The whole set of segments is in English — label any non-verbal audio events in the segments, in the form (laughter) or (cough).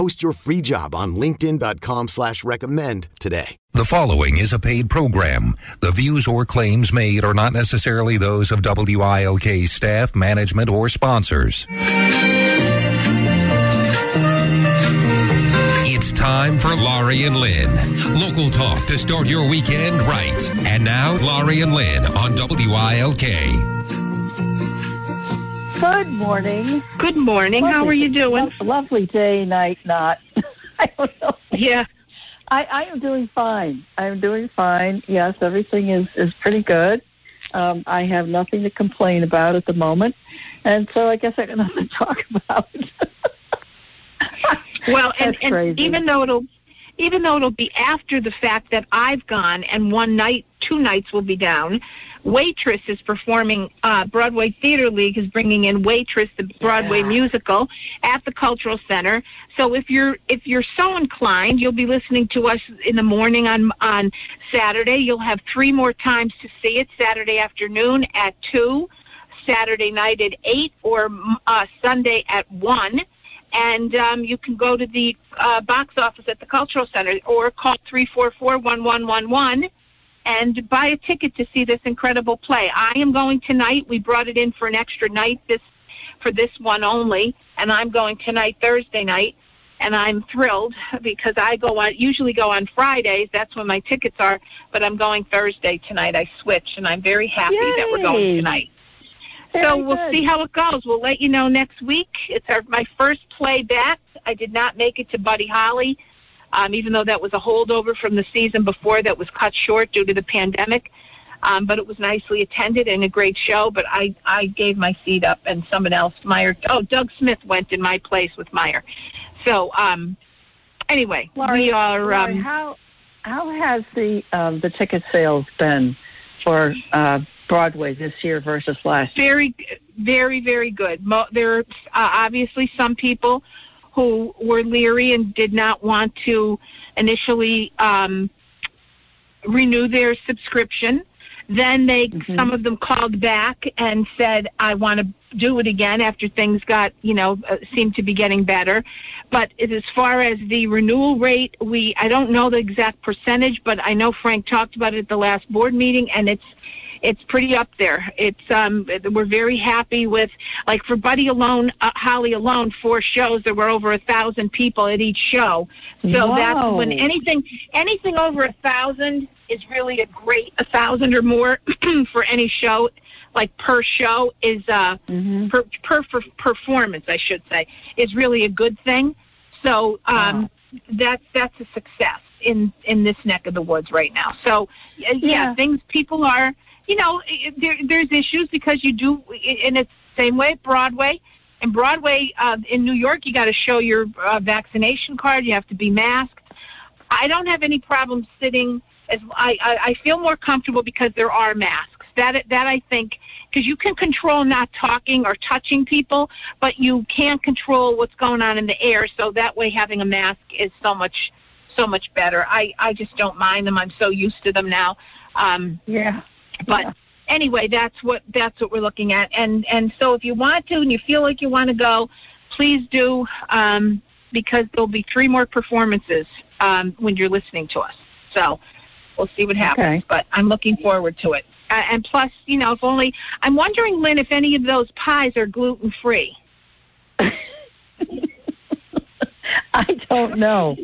Post your free job on linkedin.com slash recommend today. The following is a paid program. The views or claims made are not necessarily those of WILK staff, management, or sponsors. It's time for Laurie and Lynn. Local talk to start your weekend right. And now, Laurie and Lynn on WILK. Good morning. Good morning. How are you doing? Lo- lovely day, night, not. (laughs) I don't know. Yeah. I, I am doing fine. I am doing fine. Yes, everything is, is pretty good. Um, I have nothing to complain about at the moment. And so I guess I got (laughs) nothing to talk about. (laughs) Well, and, and even though it'll even though it'll be after the fact that I've gone and one night, two nights will be down. Waitress is performing. Uh, Broadway Theater League is bringing in Waitress, the Broadway Yeah. musical, at the Cultural Center. So if you're if you're so inclined, you'll be listening to us in the morning on on Saturday. You'll have three more times to see it: Saturday afternoon at two, Saturday night at eight, or uh, Sunday at one and um, you can go to the uh, box office at the Cultural Center or call three four four one one one one and buy a ticket to see this incredible play. I am going tonight. We brought it in for an extra night this for this one only, and I'm going tonight Thursday night. And I'm thrilled because I go on usually go on Fridays. That's when my tickets are. But I'm going Thursday tonight. I switch, and I'm very happy that we're going tonight. Very so we'll good. see how it goes. We'll let you know next week. It's our my first play back. I did not make it to Buddy Holly, um, even though that was a holdover from the season before that was cut short due to the pandemic. Um, but it was nicely attended and a great show. But I I gave my seat up, and someone else, Meyer. Oh, Doug Smith went in my place with Meyer. So um, anyway, Laurie, we are. Laurie, Um, how how has the um, the ticket sales been for uh, Broadway this year versus last year? very, very, very good. Mo- there are uh, obviously some people who were leery and did not want to initially um, renew their subscription. Then they, some of them called back and said, "I want to do it again." After things got, you know, uh, seemed to be getting better. But as far as the renewal rate, we I don't know the exact percentage, but I know Frank talked about it at the last board meeting, and it's it's pretty up there. It's um we're very happy with like for Buddy alone, uh, Holly alone, four shows. There were over a thousand people at each show. So that's when anything anything over a thousand is really a great a thousand or more (clears throat) for any show like per show is uh per, per per performance I should say is really a good thing. So um that's that's a success in in this neck of the woods right now. So yeah, Yeah. things people are you know there there's issues because you do it's the same way Broadway. In Broadway uh, in New York, you got to show your uh, vaccination card. You have to be masked. I don't have any problem sitting. As I, I, I feel more comfortable because there are masks. That that I think because you can control not talking or touching people, but you can't control what's going on in the air. So that way, having a mask is so much so much better. I I just don't mind them. I'm so used to them now. Um, Yeah. But Yeah. anyway, that's what that's what we're looking at. And and so if you want to and you feel like you want to go, please do um, because there'll be three more performances um, when you're listening to us. So we'll see what happens. Okay. But I'm looking forward to it. Uh, and plus, you know, if only I'm wondering, Lynn, if any of those pies are gluten free. (laughs) (laughs) I don't know.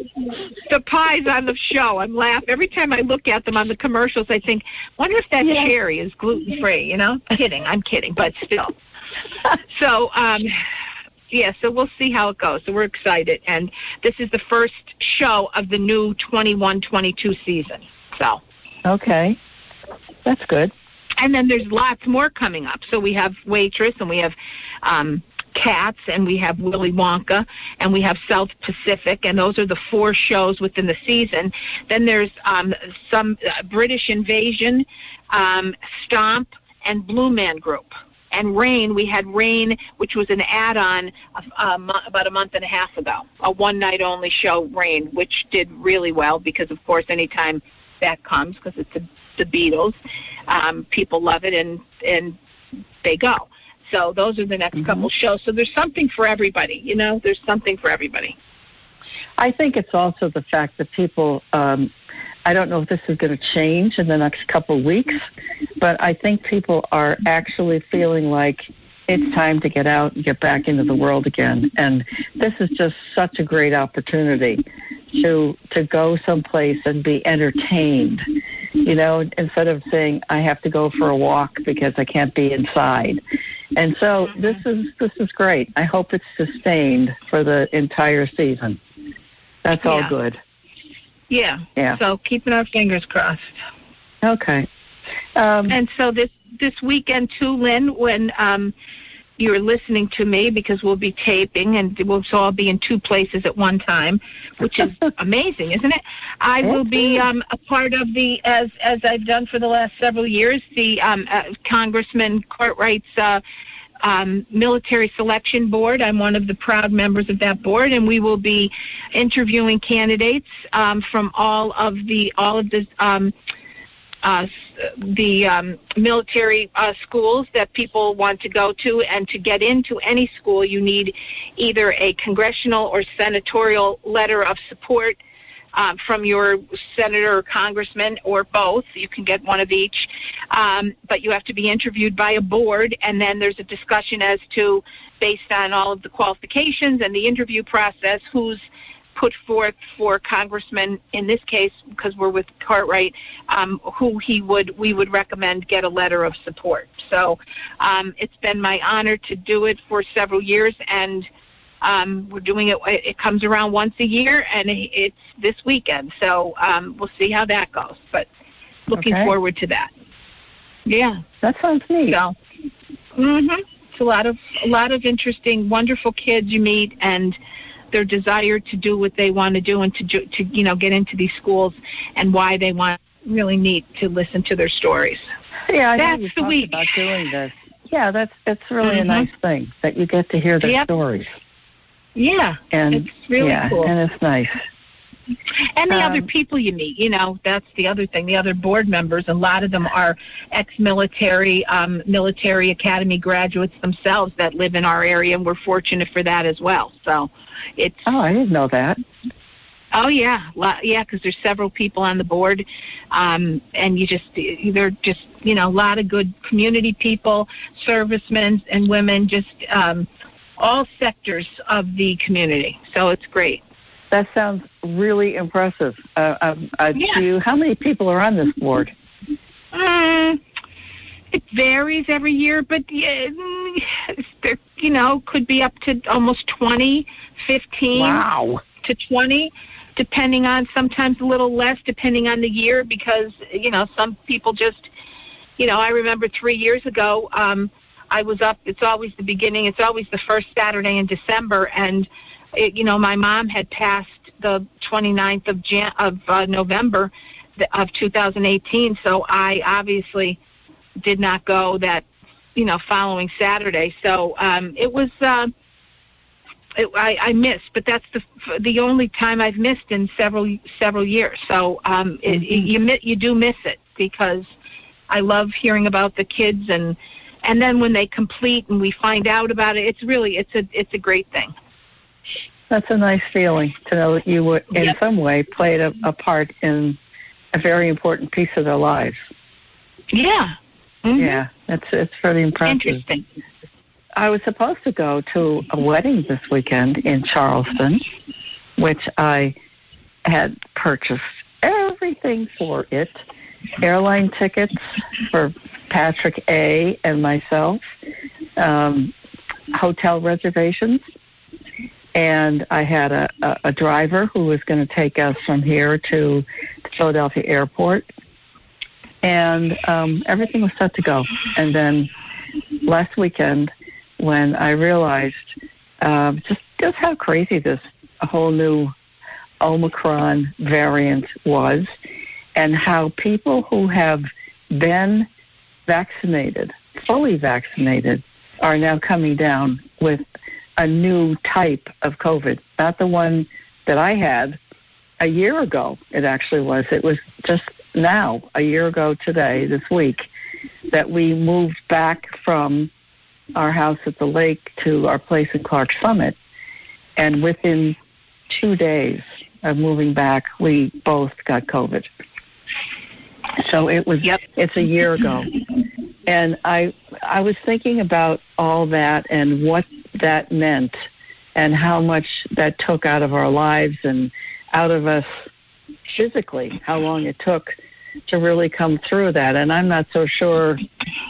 The pies on the show. I'm laughing every time I look at them on the commercials. I think, wonder if that Yeah. cherry is gluten free. You know, (laughs) kidding. I'm kidding, but still. so, um, yeah. So we'll see how it goes. So we're excited, and this is the first show of the new 21-22 season. So. Okay, that's good. and then there's lots more coming up. So we have Waitress, and we have um, Cats, and we have Willy Wonka, and we have South Pacific, and those are the four shows within the season. Then there's um, some uh, British Invasion, um, Stomp, and Blue Man Group. And Rain, we had Rain, which was an add-on uh, about a month and a half ago, a one-night-only show, Rain, which did really well because, of course, anytime that comes, because it's a, the Beatles, um, people love it and and they go. So those are the next couple shows. So there's something for everybody. You know, there's something for everybody. I think it's also the fact that people. Um, I don't know if this is going to change in the next couple of weeks, but I think people are actually feeling like it's time to get out and get back into the world again. And this is just such a great opportunity to to go someplace and be entertained. You know, instead of saying I have to go for a walk because I can't be inside. And so this is this is great. I hope it's sustained for the entire season. That's all Yeah. good. Yeah. Yeah. So keeping our fingers crossed. Okay. Um, And so this this weekend too, Lynn, when um, you're listening to me because we'll be taping and we'll so I'll be in two places at one time, which is (laughs) amazing, isn't it? I will be um, a part of the as as I've done for the last several years, the um, uh, Congressman Cartwright's. Uh, um, military selection board. I'm one of the proud members of that board, and we will be interviewing candidates um, from all of the all of the um, uh, the um, military uh, schools that people want to go to, and to get into any school, you need either a congressional or senatorial letter of support um, from your senator or congressman, or both. You can get one of each, um, but you have to be interviewed by a board, and then there's a discussion as to, based on all of the qualifications and the interview process, who's put forth for congressman in this case because we're with Cartwright um, who he would we would recommend get a letter of support so um, it's been my honor to do it for several years and um, we're doing it it comes around once a year and it's this weekend so um, we'll see how that goes but looking Okay. forward to that yeah that sounds neat. so mhm it's a lot of a lot of interesting wonderful kids you meet and their desire to do what they want to do and to to you know get into these schools and why they want really neat to listen to their stories. Yeah, I That's the week. about doing this. Yeah, that's that's really a Mhm. nice thing that you get to hear their Yep. stories, Yeah, and it's really yeah, cool. and it's nice. And the Um, other people you meet, you know, that's the other thing. The other board members, a lot of them are ex-military, um, military academy graduates themselves that live in our area, and we're fortunate for that as well. So, it's Oh, I didn't know that. Oh yeah, yeah, because there's several people on the board, um, and you just they're just you know a lot of good community people, servicemen and women, just um, all sectors of the community. So it's great. That sounds really impressive. Uh, um, uh, Yeah. you, how many people are on this board? Mm, it varies every year, but mm, there you know could be up to almost 20, 15. Wow. to 20 depending on sometimes a little less depending on the year because you know some people just you know i remember 3 years ago um i was up it's always the beginning it's always the first saturday in december and it, you know my mom had passed the 29th of Jan- of uh, november of 2018 so i obviously did not go that you know following saturday so um it was uh it, I, I missed, but that's the the only time I've missed in several several years. So um, it, you mi- you do miss it because I love hearing about the kids and and then when they complete and we find out about it, it's really it's a it's a great thing. That's a nice feeling to know that you would, in Yep. some way, played a, a part in a very important piece of their lives. Yeah. Mhm. Yeah, it's it's pretty impressive. Interesting. I was supposed to go to a wedding this weekend in Charleston, which I had purchased everything for it airline tickets for Patrick A. and myself, um, hotel reservations, and I had a, a, a driver who was going to take us from here to Philadelphia airport, and um, everything was set to go. And then last weekend, when I realized uh, just just how crazy this whole new Omicron variant was, and how people who have been vaccinated, fully vaccinated, are now coming down with a new type of COVID, not the one that I had a year ago. It actually was. It was just now, a year ago today, this week, that we moved back from our house at the lake to our place in Clarks Summit. And within two days of moving back, we both got COVID. So it was. Yep. It's a year ago, and I I was thinking about all that and what that meant, and how much that took out of our lives and out of us physically. How long it took to really come through that, and I'm not so sure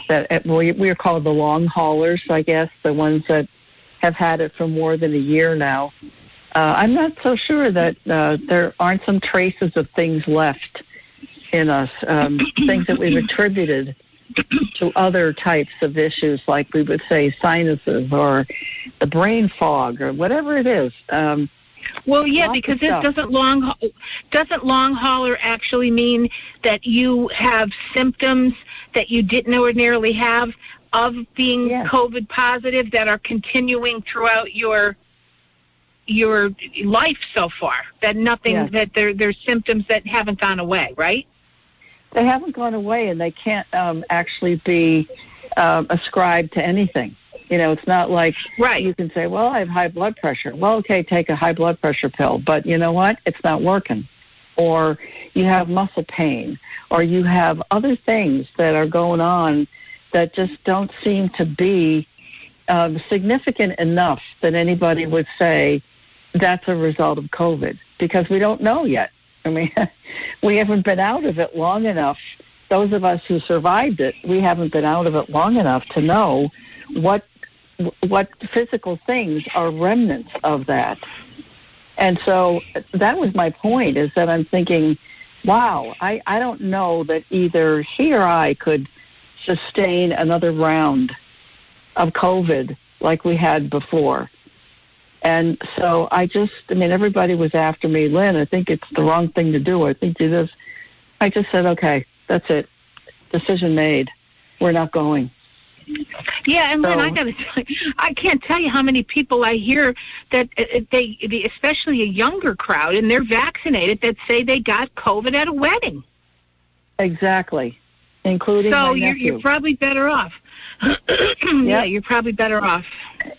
that it, we we're called the long haulers, I guess, the ones that have had it for more than a year now. Uh, I'm not so sure that uh, there aren't some traces of things left in us, um, things that we've attributed to other types of issues, like we would say sinuses or the brain fog or whatever it is. Um, Well, yeah, because it stuff. doesn't long doesn't long hauler actually mean that you have symptoms that you didn't ordinarily have of being Yes. COVID positive that are continuing throughout your your life so far. That nothing Yes. that there there's symptoms that haven't gone away, right? They haven't gone away, and they can't um, actually be um, ascribed to anything. You know, it's not like Right. you can say, "Well, I have high blood pressure." Well, okay, take a high blood pressure pill, but you know what? It's not working. Or you have muscle pain, or you have other things that are going on that just don't seem to be um, significant enough that anybody would say that's a result of COVID because we don't know yet. I mean, (laughs) we haven't been out of it long enough. Those of us who survived it, we haven't been out of it long enough to know what what physical things are remnants of that. And so that was my point is that I'm thinking, wow, I, I don't know that either he or I could sustain another round of COVID like we had before. And so I just, I mean, everybody was after me, Lynn, I think it's the wrong thing to do. I think do this. I just said, okay, that's it. Decision made. We're not going. Yeah, and then So- I got to tell you, I can't tell you how many people I hear that uh, uh, they, especially a younger crowd, and they're vaccinated, that say they got COVID at a wedding. Exactly. Including So you're, you're probably better off. (clears throat) yeah, you're probably better off.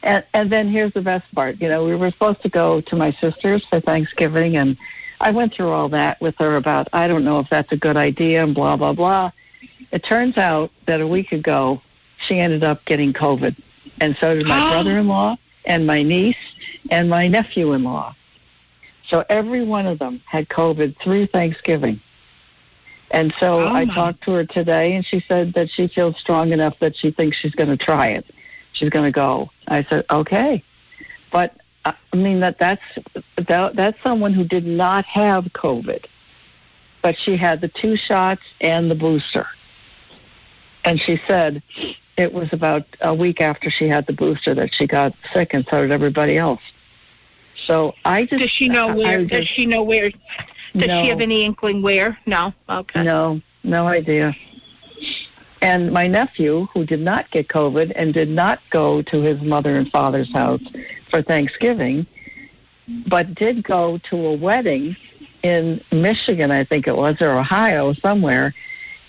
and, and then here's the best part. You know, we were supposed to go to my sister's for Thanksgiving, and I went through all that with her about I don't know if that's a good idea and blah blah blah. It turns out that a week ago she ended up getting COVID, and so did my Oh. brother-in-law and my niece and my nephew-in-law. So every one of them had COVID through Thanksgiving. And so Oh, I talked to her today, and she said that she feels strong enough that she thinks she's going to try it. She's going to go. I said, okay, but uh, I mean that that's that, that's someone who did not have COVID, but she had the two shots and the booster. And she said it was about a week after she had the booster that she got sick, and so did everybody else. So I just Does she know where? I Does just- she know where? Does No. she have any inkling where? No. Okay. No, no idea. And my nephew, who did not get COVID and did not go to his mother and father's house for Thanksgiving, but did go to a wedding in Michigan, I think it was, or Ohio, somewhere,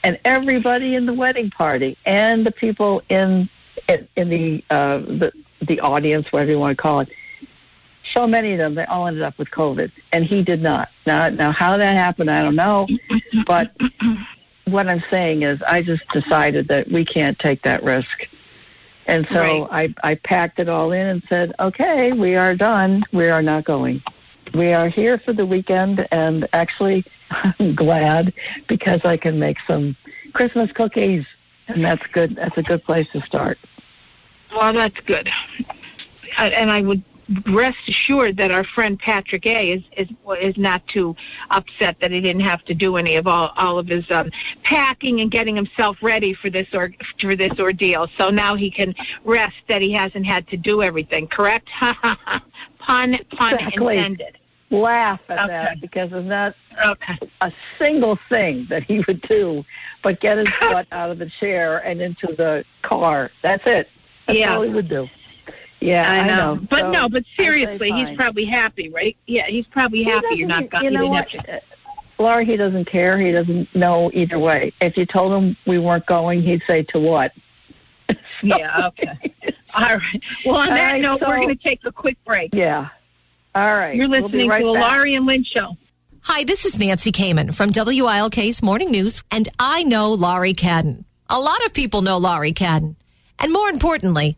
and everybody in the wedding party and the people in in, in the, uh, the the audience, whatever you want to call it, so many of them, they all ended up with COVID, and he did not. Now, now how that happened, I don't know, but what I'm saying is, I just decided that we can't take that risk, and so I I packed it all in and said, okay, we are done. We are not going. we are here for the weekend, and actually, (laughs) I'm glad because I can make some Christmas cookies, and that's good. That's a good place to start. Well, that's good. I- And I would rest assured that our friend Patrick A is is is not too upset that he didn't have to do any of all all of his um, packing and getting himself ready for this or for this ordeal. So now he can rest that he hasn't had to do everything. Correct? (laughs) pun pun Exactly. intended. Laugh at Okay. that because it's not Okay. a single thing that he would do, but get his (laughs) butt out of the chair and into the car. That's it. That's Yeah. all he would do. Yeah, I know, but So, no, but seriously, he's probably happy, right? Yeah, he's probably He happy you're doesn't- not. Got, You know didn't what, have Uh, Laura? He doesn't care. He doesn't know either way. If you told him we weren't going, he'd say to what? (laughs) Yeah. Okay. All right. Well, on that right, note, we're going to take a quick break. Yeah. All right. You're We'll listening right to the. Laurie and Lynn show. Hi, this is Nancy Kamen from WILK's Morning News, and I know Laurie Cadden. A lot of people know Laurie Cadden. And more importantly,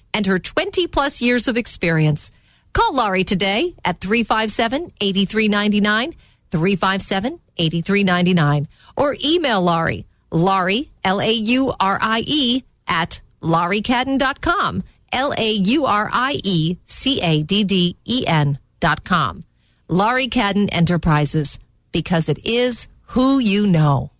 and her 20 plus years of experience. Call Laurie today at 357-8399, 357-8399, or email Laurie, Laurie, L A U R I E, at lauriecadden.com, L-A-U-R-I-E-C-A-D-D-E-N dot com. Laurie Cadden Enterprises, because it is who you know.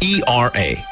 ERA,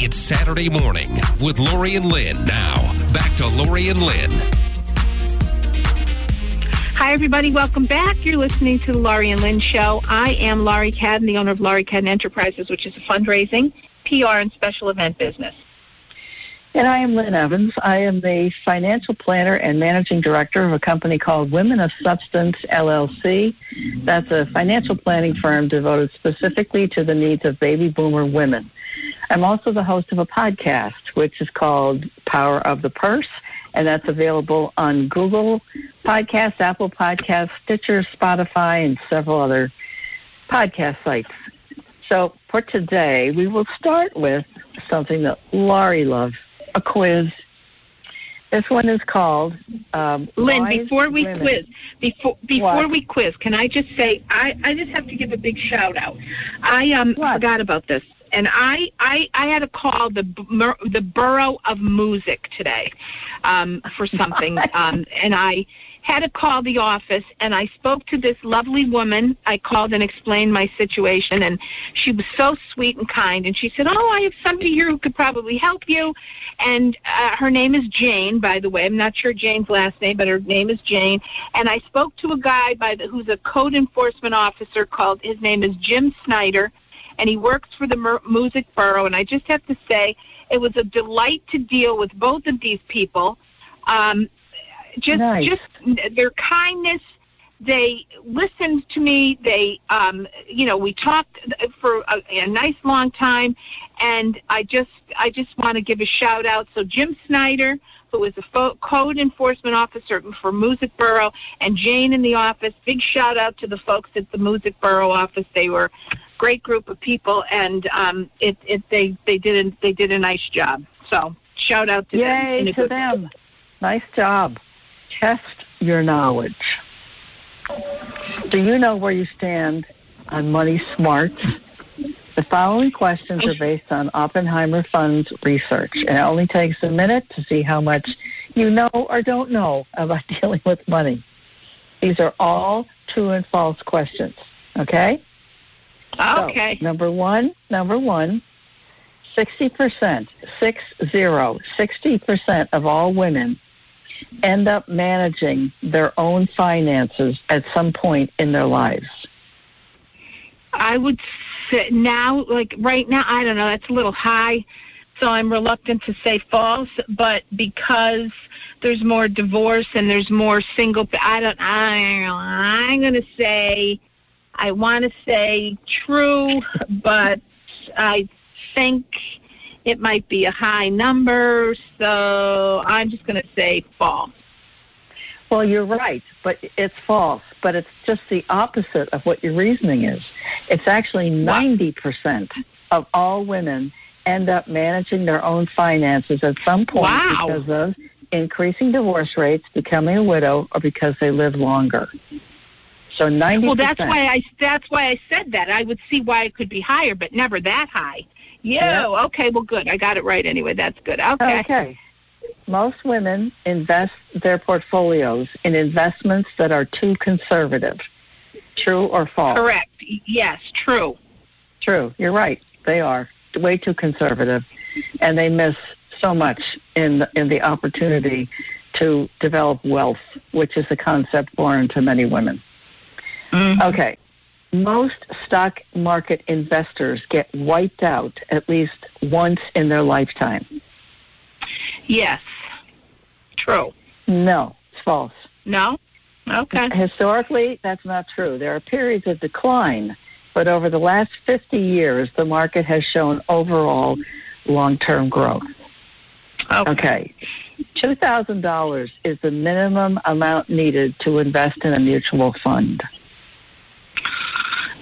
It's Saturday morning with Laurie and Lynn. Now, back to Laurie and Lynn. Hi, everybody. Welcome back. You're listening to the Laurie and Lynn Show. I am Laurie Cadden, the owner of Laurie Cadden Enterprises, which is a fundraising, PR, and special event business. And I am Lynn Evans. I am the financial planner and managing director of a company called Women of Substance LLC. That's a financial planning firm devoted specifically to the needs of baby boomer women. I'm also the host of a podcast, which is called Power of the Purse, and that's available on Google Podcasts, Apple Podcasts, Stitcher, Spotify, and several other podcast sites. So for today, we will start with something that Laurie loves, a quiz. This one is called um, Lynn, before we Women. quiz, before before What? we quiz, can I just say I, I just have to give a big shout out. I um What? forgot about this. And I, I I had to call the the borough of Moosic today um, for something, (laughs) um, and I had to call the office and I spoke to this lovely woman. I called and explained my situation and she was so sweet and kind and she said, "Oh, I have somebody here who could probably help you." And uh, her name is Jane, by the way. I'm not sure Jane's last name, but her name is Jane. And I spoke to a guy by the, who's a code enforcement officer called his name is Jim Snyder and he works for the Mer- Moosic Borough. And I just have to say, it was a delight to deal with both of these people. Um, just, Nice. just their kindness. They listened to me. They, um, you know, we talked for a, a nice long time, and I just, I just want to give a shout out. So Jim Snyder, who is a fo- code enforcement officer for Moosic Borough, and Jane in the office. Big shout out to the folks at the Moosic Borough office. They were great group of people, and um, it, it, they, they did, a, they did a nice job. So shout out to them. Yay to them. Nice job. Test your knowledge. Do you know where you stand on money smarts? The following questions are based on Oppenheimer Fund's research, and it only takes a minute to see how much you know or don't know about (laughs) dealing with money. These are all true and false questions. Okay? So, Okay. number one, number one, 60%, six zero, 60% of all women end up managing their own finances at some point in their lives. I would say now, like right now, I don't know. That's a little high, so I'm reluctant to say false. But because there's more divorce and there's more single, I don't. I, I'm going to say, I want to say true, but I think it might be a high number. So I'm just going to say false. Well, you're right, but it's false. But it's just the opposite of what your reasoning is. It's actually 90% of all women end up managing their own finances at some point Wow. because of increasing divorce rates, becoming a widow, or because they live longer. So 90%. Well, that's why I that's why I said that. I would see why it could be higher, but never that high. Yeah. Yeah. Okay. Well, good. I got it right anyway. That's good. Okay. Okay. Most women invest their portfolios in investments that are too conservative. True or false? Correct. Yes. True. True. You're right. They are way too conservative, and they miss so much in the, in the opportunity to develop wealth, which is a concept foreign to many women. Mhm. Okay. Most stock market investors get wiped out at least once in their lifetime. Yes. True. No, it's false. No. Okay. Historically, that's not true. There are periods of decline, but over the last 50 years, the market has shown overall long-term growth. Okay. Okay. $2,000 is the minimum amount needed to invest in a mutual fund.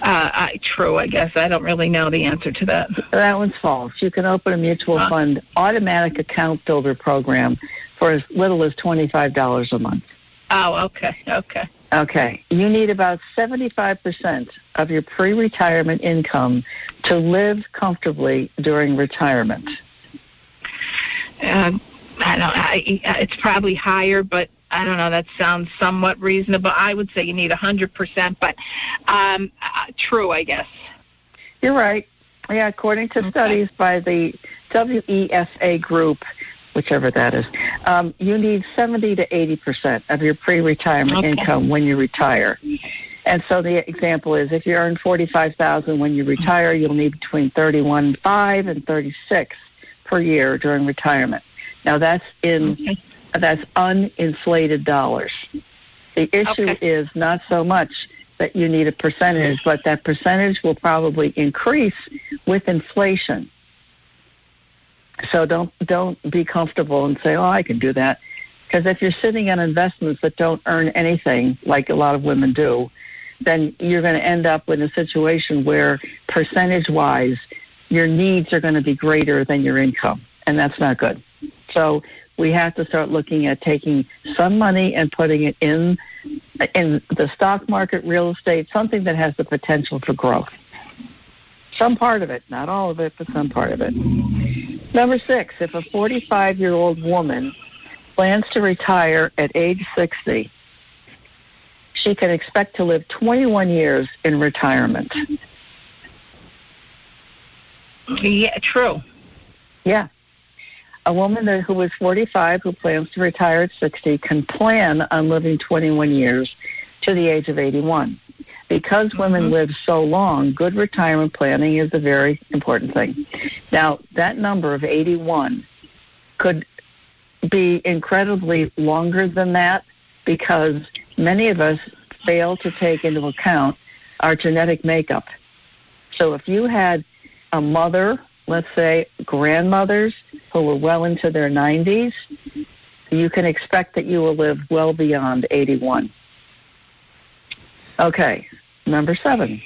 Uh, I, true. I guess I don't really know the answer to that. That one's false. You can open a mutual Huh? fund automatic account builder program for as little as $25 a month. Oh. Okay. Okay. Okay. You need about 75% of your pre retirement income to live comfortably during retirement. Uh, I don't. I, it's probably higher, but I don't know. That sounds somewhat reasonable. I would say you need a hundred percent, but um, uh, true, I guess. You're right. Yeah, according to Okay. studies by the WEFA group, whichever that is, um, you need 70 to 80% of your pre retirement Okay. income when you retire. And so the example is if you earn 45000 when you retire, you'll need between 31.5 and 36 per year during retirement. Now that's in Okay. That's uninflated dollars. The issue Okay. is not so much that you need a percentage, but that percentage will probably increase with inflation. So don't don't be comfortable and say, "Oh, I can do that," because if you're sitting on investments that don't earn anything, like a lot of women do, then you're going to end up in a situation where percentage-wise, your needs are going to be greater than your income, and that's not good. So we have to start looking at taking some money and putting it in in the stock market, real estate, something that has the potential for growth. Some part of it, not all of it, but some part of it. Number six, if a 45 year old woman plans to retire at age 60, she can expect to live 21 years in retirement. Yeah, true. Yeah. A woman that, who is 45 who plans to retire at 60 can plan on living 21 years to the age of 81. Because women mm-hmm. live so long, good retirement planning is a very important thing. Now, that number of 81 could be incredibly longer than that because many of us fail to take into account our genetic makeup. So if you had a mother, let's say grandmothers who were well into their 90s, you can expect that you will live well beyond 81. Okay, number seven.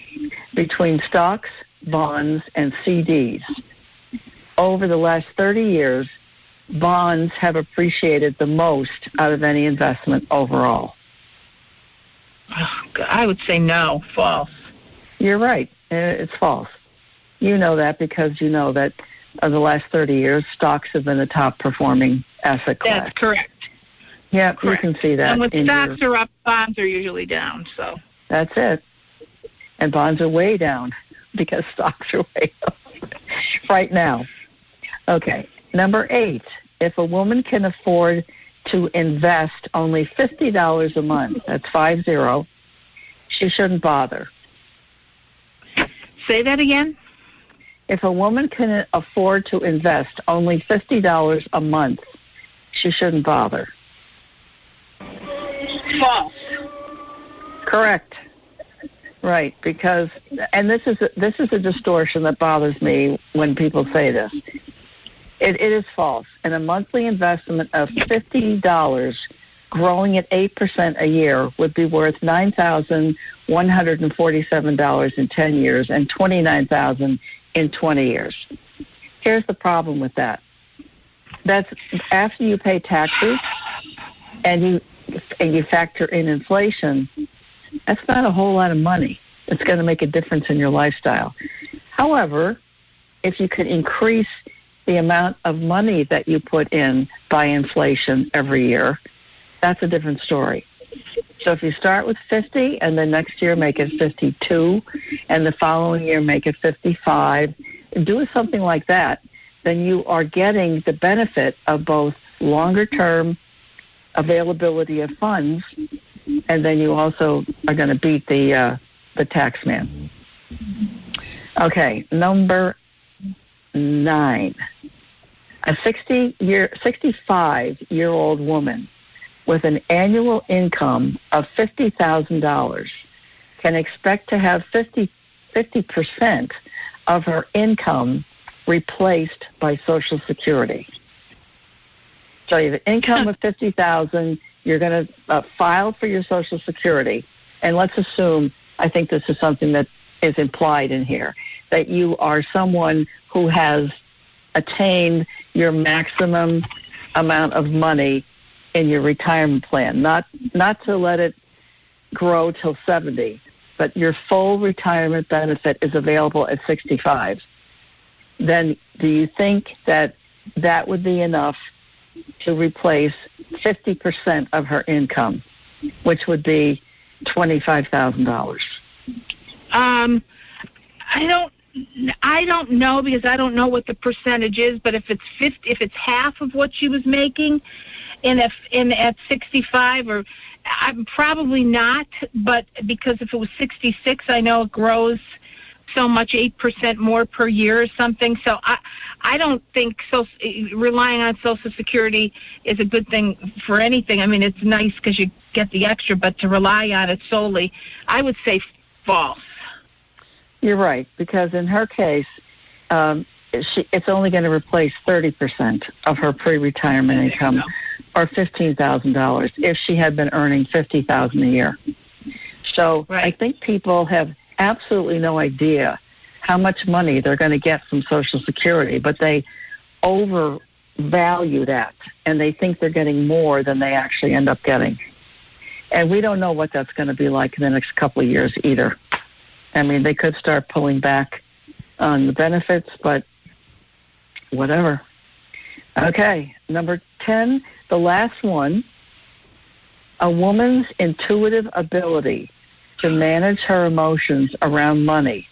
Between stocks, bonds, and CDs, over the last 30 years, bonds have appreciated the most out of any investment overall. Oh, I would say no, false. You're right. It's false. You know that because you know that of the last 30 years, stocks have been the top performing asset class. That's correct. Yeah, correct. you can see that. And when stocks your, are up, bonds are usually down. So that's it. And bonds are way down (laughs) because stocks are way up (laughs) right now. Okay. Number eight, if a woman can afford to invest only $50 a month, that's five zero, she shouldn't bother. say that again. If a woman can afford to invest only $50 a month, she shouldn't bother. False. Correct. Right, because and this is a, this is a distortion that bothers me when people say this. It, it is false. And a monthly investment of fifty dollars, growing at eight percent a year, would be worth nine thousand one hundred and forty-seven dollars in ten years and twenty-nine thousand in twenty years. Here's the problem with that. That's after you pay taxes and you and you factor in inflation. That's not a whole lot of money. It's going to make a difference in your lifestyle. However, if you could increase the amount of money that you put in by inflation every year, that's a different story. So if you start with 50 and then next year make it 52 and the following year make it 55, do something like that, then you are getting the benefit of both longer term availability of funds and then you also are going to beat the uh, the tax man. Okay, number nine. A 60 year, 65 year old woman with an annual income of $50,000 can expect to have 50, 50% of her income replaced by Social Security. So you have an income of 50000 you're going to uh, file for your Social Security, and let's assume, I think this is something that is implied in here, that you are someone who has attained your maximum amount of money in your retirement plan, not not to let it grow till 70, but your full retirement benefit is available at 65. Then do you think that that would be enough to replace 50% of her income, which would be $25,000? Um, I don't. I don't know because I don't know what the percentage is. But if it's 50, if it's half of what she was making, and if in at 65 or I'm probably not. But because if it was 66, I know it grows so much, eight percent more per year or something. So I, I don't think so. Relying on Social Security is a good thing for anything. I mean, it's nice because you get the extra, but to rely on it solely, I would say false. You're right, because in her case, um, she, it's only going to replace 30% of her pre-retirement income, or $15,000 if she had been earning 50000 a year. So Right. I think people have absolutely no idea how much money they're going to get from Social Security, but they overvalue that, and they think they're getting more than they actually end up getting. And we don't know what that's going to be like in the next couple of years either. I mean, they could start pulling back on the benefits, but whatever. Okay, number 10, the last one. A woman's intuitive ability to manage her emotions around money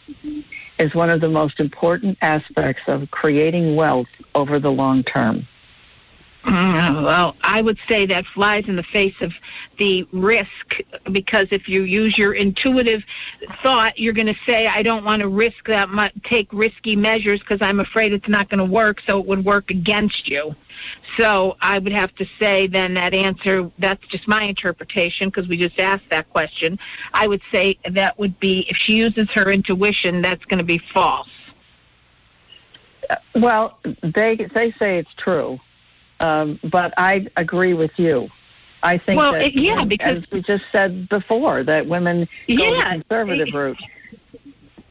is one of the most important aspects of creating wealth over the long term. Mm, Well, I would say that flies in the face of the risk because if you use your intuitive thought, you're going to say, I don't want to risk that much, take risky measures because I'm afraid it's not going to work, so it would work against you. So I would have to say then that answer, that's just my interpretation because we just asked that question. I would say that would be, if she uses her intuition, that's going to be false. Well, they they say it's true, um, but I agree with you. I think Well, that, it- yeah, because- we just said before, that women go the Yeah, conservative it- route,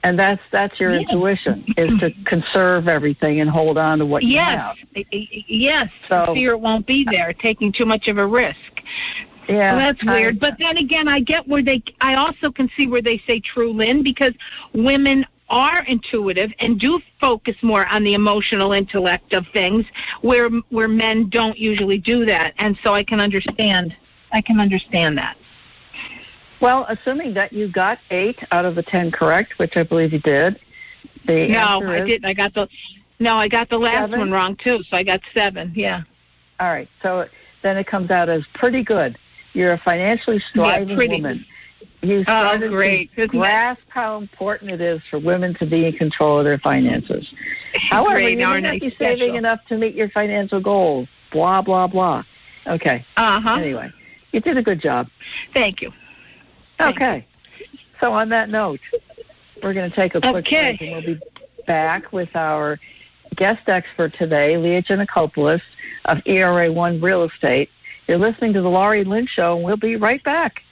and that's that's your intuition is to (clears throat) conserve everything and hold on to what you have. I- I- yes. So- fear it won't be there, taking too much of a risk. Yeah, Well, that's I- weird. But then again, I get where they. I also can see where they say true, Lynn, because women are intuitive and do focus more on the emotional intellect of things, where where men don't usually do that. And so I can understand. I can understand that. Well, assuming that you got eight out of the ten correct, which I believe you did. The No, I didn't. I got the. No, I got the last Seven? one wrong too. So I got seven. Yeah. All right, so then it comes out as pretty good. You're a financially striving pretty. woman. You started Oh, great. to grasp how important it is for women to be in control of their finances. However, Great, you may not be saving special? enough to meet your financial goals. Blah blah blah. Okay. Uh huh. Anyway, you did a good job. Thank you. Thank Okay. So on that note, we're going to take a quick Okay. break, and we'll be back with our guest expert today, Leah Janakopoulos of ERA One Real Estate. You're listening to the Laurie Lynn Show, and we'll be right back.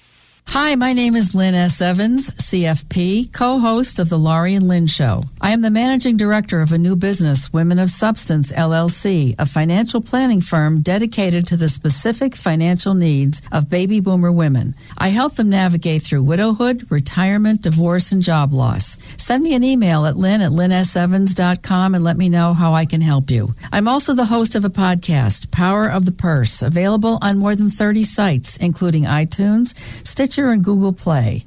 Hi, my name is Lynn S. Evans, CFP, co host of The Laurie and Lynn Show. I am the managing director of a new business, Women of Substance LLC, a financial planning firm dedicated to the specific financial needs of baby boomer women. I help them navigate through widowhood, retirement, divorce, and job loss. Send me an email at lynn at lynnsevans.com and let me know how I can help you. I'm also the host of a podcast, Power of the Purse, available on more than 30 sites, including iTunes, Stitcher, and Google Play.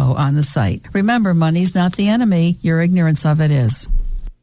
on the site. Remember, money's not the enemy, your ignorance of it is.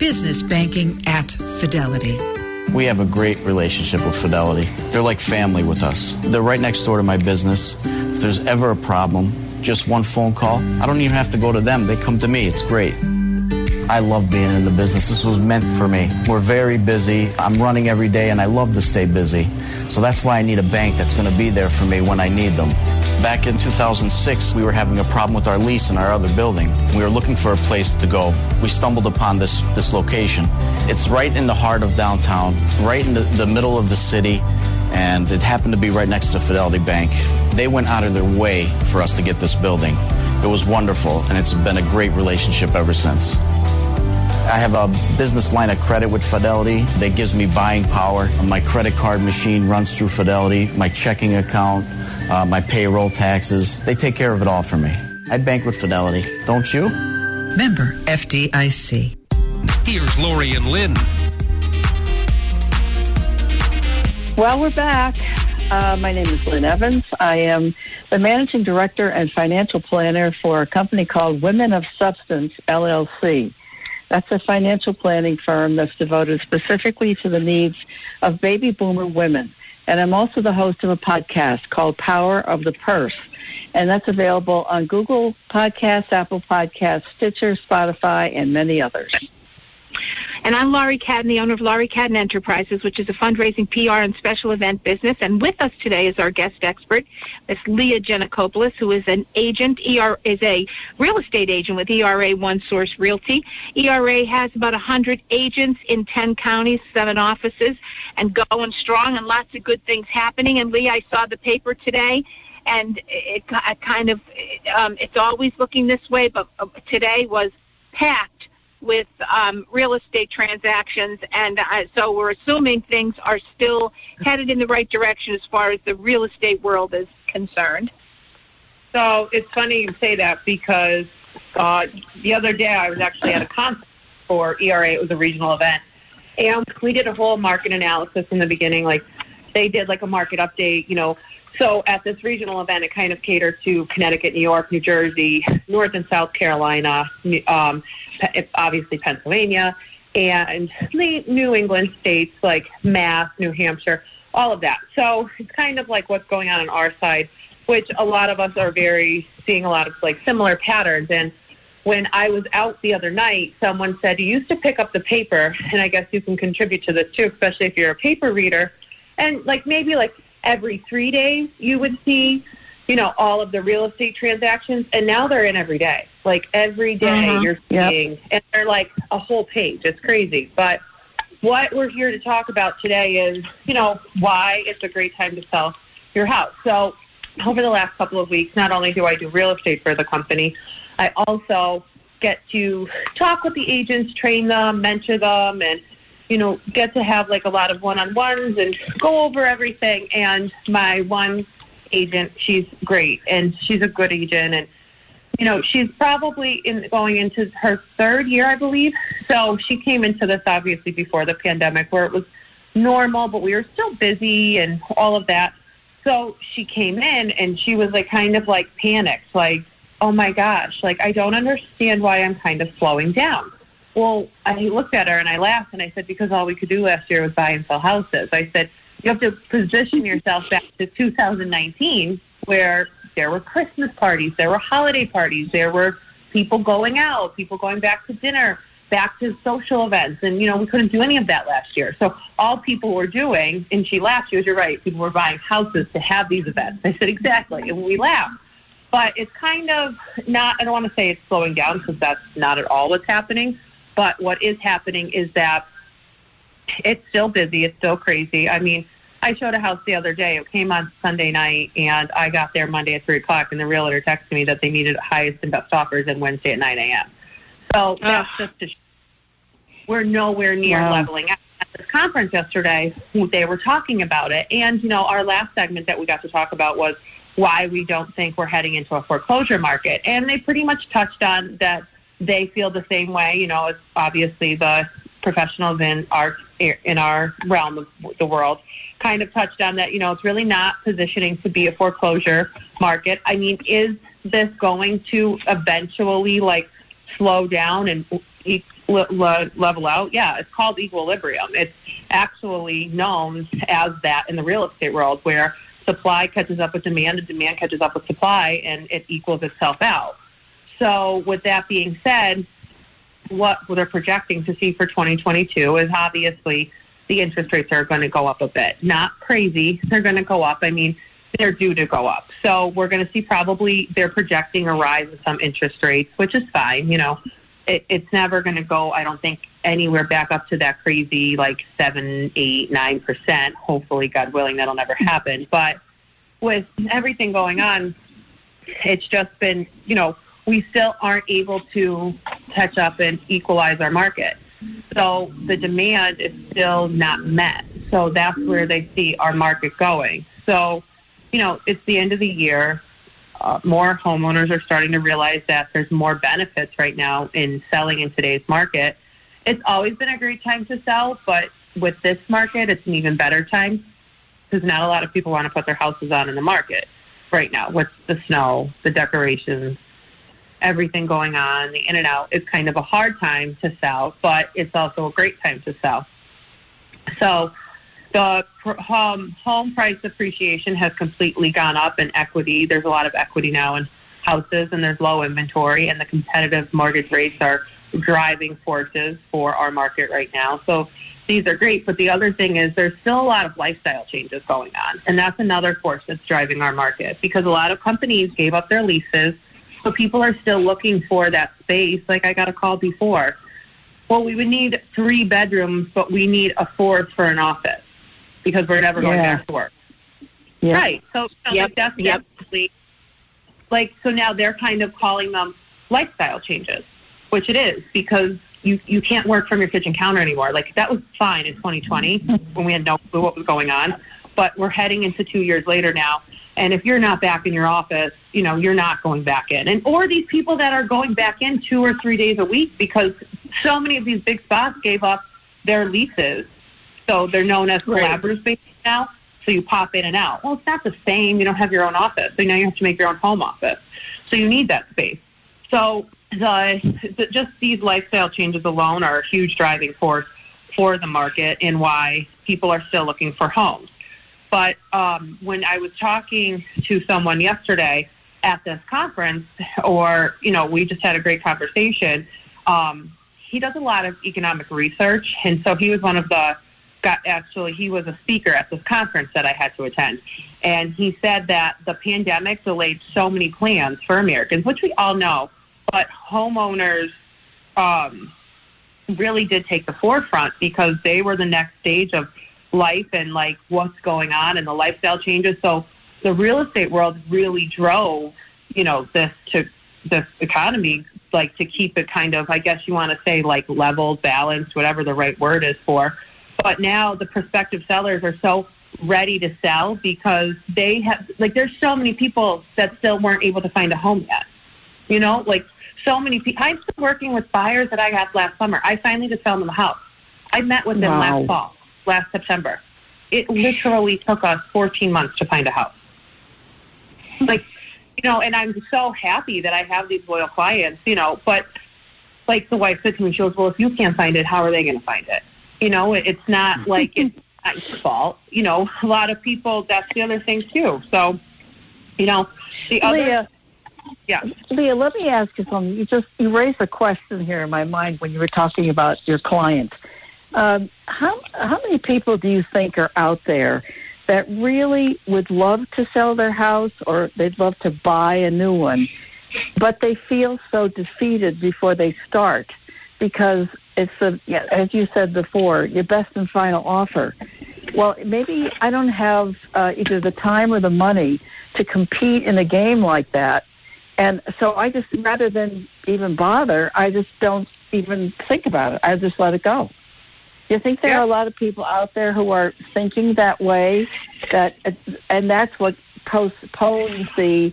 Business banking at Fidelity. We have a great relationship with Fidelity. They're like family with us. They're right next door to my business. If there's ever a problem, just one phone call, I don't even have to go to them. They come to me. It's great. I love being in the business. This was meant for me. We're very busy. I'm running every day and I love to stay busy. So that's why I need a bank that's going to be there for me when I need them. Back in 2006, we were having a problem with our lease in our other building. We were looking for a place to go. We stumbled upon this, this location. It's right in the heart of downtown, right in the, the middle of the city, and it happened to be right next to Fidelity Bank. They went out of their way for us to get this building. It was wonderful, and it's been a great relationship ever since. I have a business line of credit with Fidelity that gives me buying power. My credit card machine runs through Fidelity, my checking account, uh, my payroll taxes. They take care of it all for me. I bank with Fidelity. Don't you? Member FDIC. Here's Laurie and Lynn. Well, we're back. Uh, my name is Lynn Evans. I am the managing director and financial planner for a company called Women of Substance LLC. That's a financial planning firm that's devoted specifically to the needs of baby boomer women. And I'm also the host of a podcast called Power of the Purse. And that's available on Google Podcasts, Apple Podcasts, Stitcher, Spotify, and many others. And I'm Laurie Cadden, the owner of Laurie Cadden Enterprises, which is a fundraising PR and special event business. And with us today is our guest expert, Miss Leah Janakopoulos, who is an agent, ER, is a real estate agent with ERA One Source Realty. ERA has about 100 agents in 10 counties, seven offices, and going strong and lots of good things happening. And Leah, I saw the paper today and it, it kind of um, it's always looking this way, but uh, today was packed with um, real estate transactions, and uh, so we're assuming things are still headed in the right direction as far as the real estate world is concerned. So it's funny you say that because uh, the other day I was actually at a conference for ERA. It was a regional event, and we did a whole market analysis in the beginning. Like they did like a market update, you know. So at this regional event, it kind of catered to Connecticut, New York, New Jersey, North and South Carolina, um, obviously Pennsylvania, and the New England states like Mass, New Hampshire, all of that. So it's kind of like what's going on on our side, which a lot of us are very seeing a lot of like similar patterns. And when I was out the other night, someone said, You used to pick up the paper, and I guess you can contribute to this too, especially if you're a paper reader. And like maybe like every three days you would see, you know, all of the real estate transactions, and now they're in every day. Like every day Mhm. you're Yep. seeing, and they're like a whole page. It's crazy. But what we're here to talk about today is, you know, why it's a great time to sell your house. So over the last couple of weeks, not only do I do real estate for the company, I also get to talk with the agents, train them, mentor them, and you know, get to have like a lot of one-on-ones and go over everything. And my one agent, she's great, and she's a good agent, and you know, she's probably in going into her third year, I believe. So she came into this obviously before the pandemic, where it was normal, but we were still busy and all of that. So she came in and she was like kind of like panicked, like, oh my gosh, like I don't understand why I'm kind of slowing down. Well, I looked at her and I laughed and I said, because all we could do last year was buy and sell houses. I said, you have to position yourself back to 2019 where there were Christmas parties, there were holiday parties, there were people going out, people going back to dinner, back to social events. And, you know, we couldn't do any of that last year. So all people were doing, and she laughed, she was, you're right, people were buying houses to have these events. I said, exactly. And we laughed. But it's kind of not, I don't want to say it's slowing down because that's not at all what's happening. But what is happening is that it's still busy. It's still crazy. I mean, I showed a house the other day. It came on Sunday night, and I got there Monday at 3 o'clock, and the realtor texted me that they needed highest and best offers and Wednesday at 9 a.m. So that's just to sh- we're nowhere near Wow. leveling out. At this conference yesterday, they were talking about it. And, you know, our last segment that we got to talk about was why we don't think we're heading into a foreclosure market. And they pretty much touched on that they feel the same way. You know, it's obviously the professionals in our in our realm of the world kind of touched on that. You know, it's really not positioning to be a foreclosure market. I mean, is this going to eventually like slow down and e- le- le- level out? Yeah, it's called equilibrium. It's actually known as that in the real estate world, where supply catches up with demand and demand catches up with supply, and it equals itself out. So, with that being said, what they're projecting to see for 2022 is obviously the interest rates are going to go up a bit. Not crazy, they're going to go up. I mean, they're due to go up. So we're going to see probably they're projecting a rise in some interest rates, which is fine. You know, it, it's never going to go, I don't think, anywhere back up to that crazy like seven, eight, nine percent. Hopefully, God willing, that'll never happen. But with everything going on, it's just been, you know, we still aren't able to catch up and equalize our market. So the demand is still not met. So that's where they see our market going. So, you know, it's the end of the year. Uh, more homeowners are starting to realize that there's more benefits right now in selling in today's market. It's always been a great time to sell, but with this market, it's an even better time because not a lot of people want to put their houses on in the market right now with the snow, the decorations, everything going on, the in and out. It's kind of a hard time to sell, but it's also a great time to sell. So the home, home price appreciation has completely gone up in equity. There's a lot of equity now in houses, and there's low inventory, and the competitive mortgage rates are driving forces for our market right now. So these are great, but the other thing is there's still a lot of lifestyle changes going on, and that's another force that's driving our market because a lot of companies gave up their leases, so people are still looking for that space. Like I got a call before. Well, we would need three bedrooms, but we need a fourth for an office because we're never going Yeah. back to work. Yeah. Right. So, so Yep, like that's yep. definitely like so now they're kind of calling them lifestyle changes, which it is because you you can't work from your kitchen counter anymore. Like that was fine in 2020 (laughs) when we had no clue what was going on, but we're heading into two years later now. And if you're not back in your office, you know you're not going back in. And or these people that are going back in two or three days a week because so many of these big spots gave up their leases, so they're known as collaborative spaces now. So you pop in and out. Well, it's not the same. You don't have your own office, so now you have to make your own home office. So you need that space. So the, the just these lifestyle changes alone are a huge driving force for the market and why people are still looking for homes. But um, when I was talking to someone yesterday at this conference, or you know, we just had a great conversation. Um, he does a lot of economic research, and so he was one of the got actually he was a speaker at this conference that I had to attend, and he said that the pandemic delayed so many plans for Americans, which we all know, but homeowners um, really did take the forefront because they were the next stage of life and like what's going on and the lifestyle changes. So the real estate world really drove, you know, this to this economy, like to keep it kind of, I guess you want to say like leveled, balanced, whatever the right word is for. But now the prospective sellers are so ready to sell because they have, like, there's so many people that still weren't able to find a home yet. You know, like so many people. I'm still working with buyers that I got last summer. I finally just found them a house. I met with them Wow. last fall, last September. It literally took us 14 months to find a house. Like, you know, and I'm so happy that I have these loyal clients, you know, but like the wife said to me, she goes, well, if you can't find it, how are they going to find it? You know, it's not (laughs) like it's not your fault. You know, a lot of people, that's the other thing too. So, you know, the other, Leah, yeah. Leah, let me ask you something. You just you raised a question here in my mind when you were talking about your client. Um, how how many people do you think are out there that really would love to sell their house or they'd love to buy a new one, but they feel so defeated before they start because it's the as you said before, your best and final offer. Well, maybe I don't have uh, either the time or the money to compete in a game like that. And so I just, rather than even bother, I just don't even think about it. I just let it go. You think there are a lot of people out there who are thinking that way, that, and that's what postpones the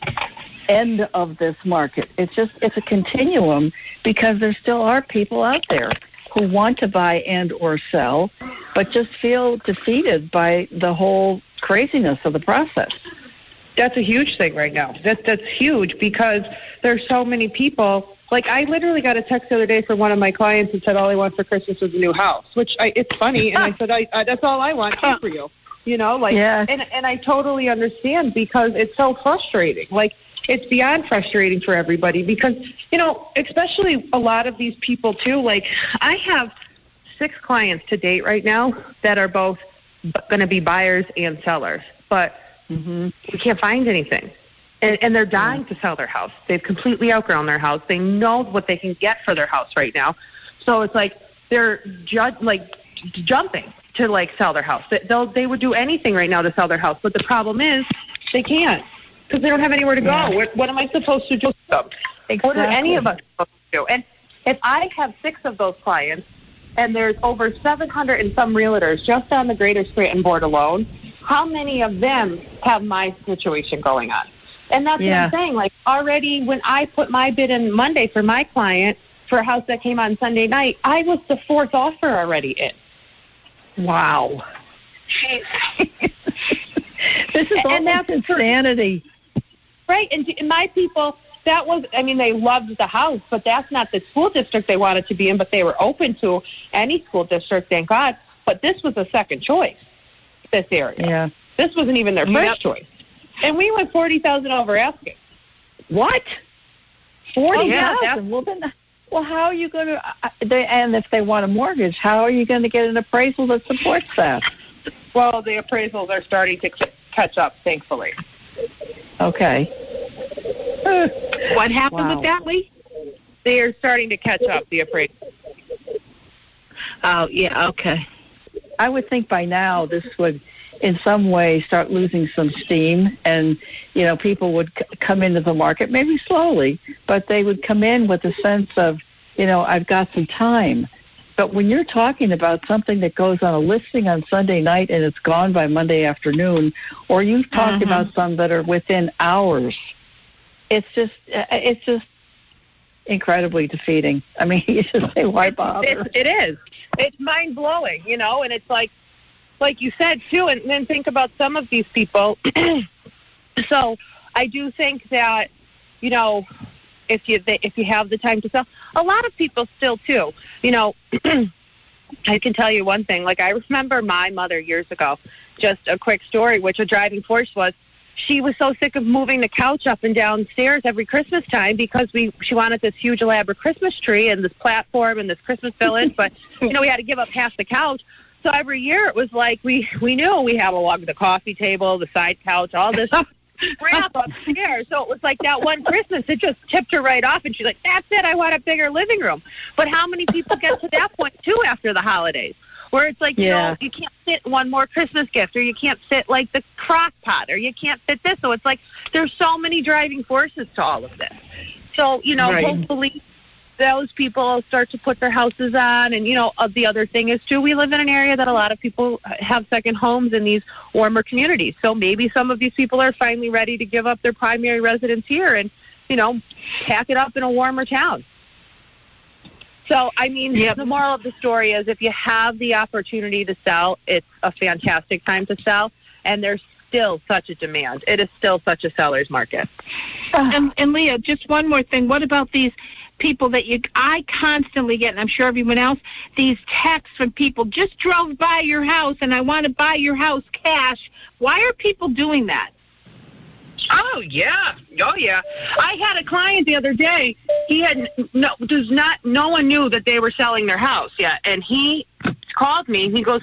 end of this market. It's just, it's a continuum because there still are people out there who want to buy and or sell, but just feel defeated by the whole craziness of the process. That's a huge thing right now. That that's huge because there's so many people. Like I literally got a text the other day from one of my clients and said all I want for Christmas is a new house. Which I, it's funny, and I (laughs) said I, I that's all I want too for you. You know, like Yeah. and and I totally understand because it's so frustrating. Like it's beyond frustrating for everybody because you know, especially a lot of these people too. Like I have six clients to date right now that are both going to be buyers and sellers, but mm-hmm. we can't find anything. And, and they're dying to sell their house. They've completely outgrown their house. They know what they can get for their house right now. So it's like they're ju- like jumping to like sell their house. They- They'll, they would do anything right now to sell their house. But the problem is they can't because they don't have anywhere to go. Yeah. What, what am I supposed to do them? What are any of us supposed to do? And if I have six of those clients, and there's over 700 and some realtors just on the Greater Scranton board alone, how many of them have my situation going on? And that's Yeah. what I'm saying. Like already when I put my bid in Monday for my client for a house that came on Sunday night, I was the fourth offer already in. Wow. (laughs) this is and almost insanity. Right. And, and my people, that was, I mean, they loved the house, but that's not the school district they wanted to be in, but they were open to any school district, thank God. But this was a second choice, this area. Yeah. This wasn't even their first Yep. choice. And we went 40000 over asking. What? Forty Oh, yeah. Well, then, well, how are you going to? Uh, they, and if they want a mortgage, how are you going to get an appraisal that supports that? Well, the appraisals are starting to catch up, thankfully. Okay. What happened Wow. with that, Lee? They are starting to catch up, the appraisal. Oh, yeah, okay. I would think by now this would, in some way, start losing some steam, and you know, people would c- come into the market maybe slowly, but they would come in with a sense of, you know, I've got some time. But when you're talking about something that goes on a listing on Sunday night and it's gone by Monday afternoon, or you've talked Mhm. about some that are within hours, it's just, uh, it's just incredibly defeating. I mean, (laughs) you just say, why bother? It, it is. It's mind blowing, you know, and it's like, like you said too, and then think about some of these people. (clears throat) so I do think that, you know, if you if you have the time to sell, a lot of people still too, you know. (clears throat) I can tell you one thing. Like I remember my mother years ago. Just a quick story, which a driving force was she was so sick of moving the couch up and downstairs every Christmas time because we she wanted this huge elaborate Christmas tree and this platform and this Christmas village, but you know we had to give up half the couch. So every year it was like we we knew we had to lug the coffee table, the side couch, all this crap (laughs) upstairs. So it was like that one Christmas it just tipped her right off, and she's like, "That's it, I want a bigger living room." But how many people get to that point too after the holidays? Where it's like, you Yeah. know, you can't fit one more Christmas gift, or you can't fit like the crock pot, or you can't fit this. So it's like there's so many driving forces to all of this. So you know, Right. hopefully those people start to put their houses on. And you know, uh, the other thing is too, we live in an area that a lot of people have second homes in these warmer communities. So maybe some of these people are finally ready to give up their primary residence here and you know, pack it up in a warmer town. So, I mean, the moral of the story is if you have the opportunity to sell, it's a fantastic time to sell, and there's still such a demand. It is still such a seller's market. Ah. And, and Leah, just one more thing. What about these people that you? I constantly get, and I'm sure everyone else, these texts from people just drove by your house, and I want to buy your house cash. Why are people doing that? Oh yeah, oh yeah. I had a client the other day. He had no, does not. No one knew that they were selling their house yet, and he called me. He goes,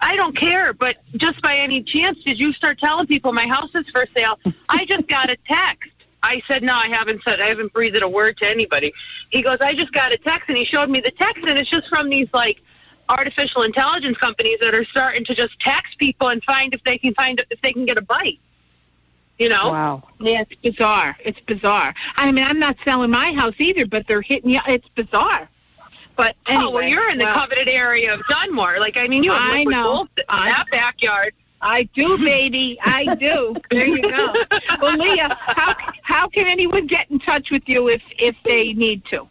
"I don't care, but just by any chance, did you start telling people my house is for sale?" I just got a text. I said, "No, I haven't said. I haven't breathed a word to anybody." He goes, "I just got a text," and he showed me the text, and it's just from these like artificial intelligence companies that are starting to just text people and find if they can find if they can get a bite. You know? Wow. Yeah, it's bizarre. It's bizarre. I mean, I'm not selling my house either, but they're hitting you. It's bizarre. But anyway, oh, well, you're in the well, coveted area of Dunmore. Like, I mean, you have I know. I- that backyard. I do, (laughs) baby. I do. There you go. Well, Leah, how how can anyone get in touch with you if if they need to?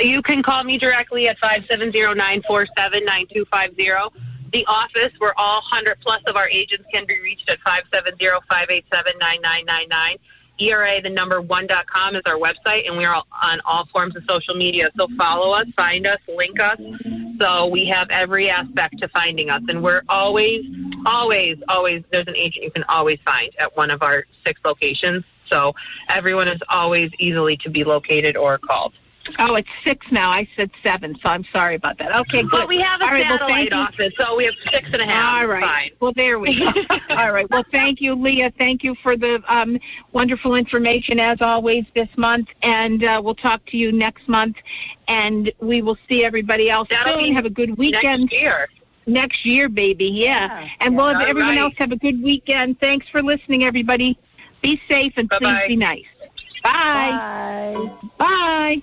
You can call me directly at five seven zero nine four seven nine two five zero. The office, where all 100 plus of our agents can be reached at five seven zero five eight seven nine nine nine nine. ERA, the number one dot com is our website, and we are on all forms of social media. So follow us, find us, link us. So we have every aspect to finding us, and we're always, always, always. There's an agent you can always find at one of our six locations. So everyone is always easily to be located or called. Oh, it's six now. I said seven, so I'm sorry about that. Okay, good. But we have a All right, well, satellite thank you. office, so we have six and a half. All right. Fine. Well, there we go. (laughs) All right. Well, thank you, Leah. Thank you for the um, wonderful information as always this month, and uh, we'll talk to you next month, and we will see everybody else That'll soon. be Have a good weekend. Next year. Next year, baby. Yeah. And we'll have everyone right. else have a good weekend. Thanks for listening, everybody. Be safe and Bye-bye. please be nice. Bye. Bye. Bye.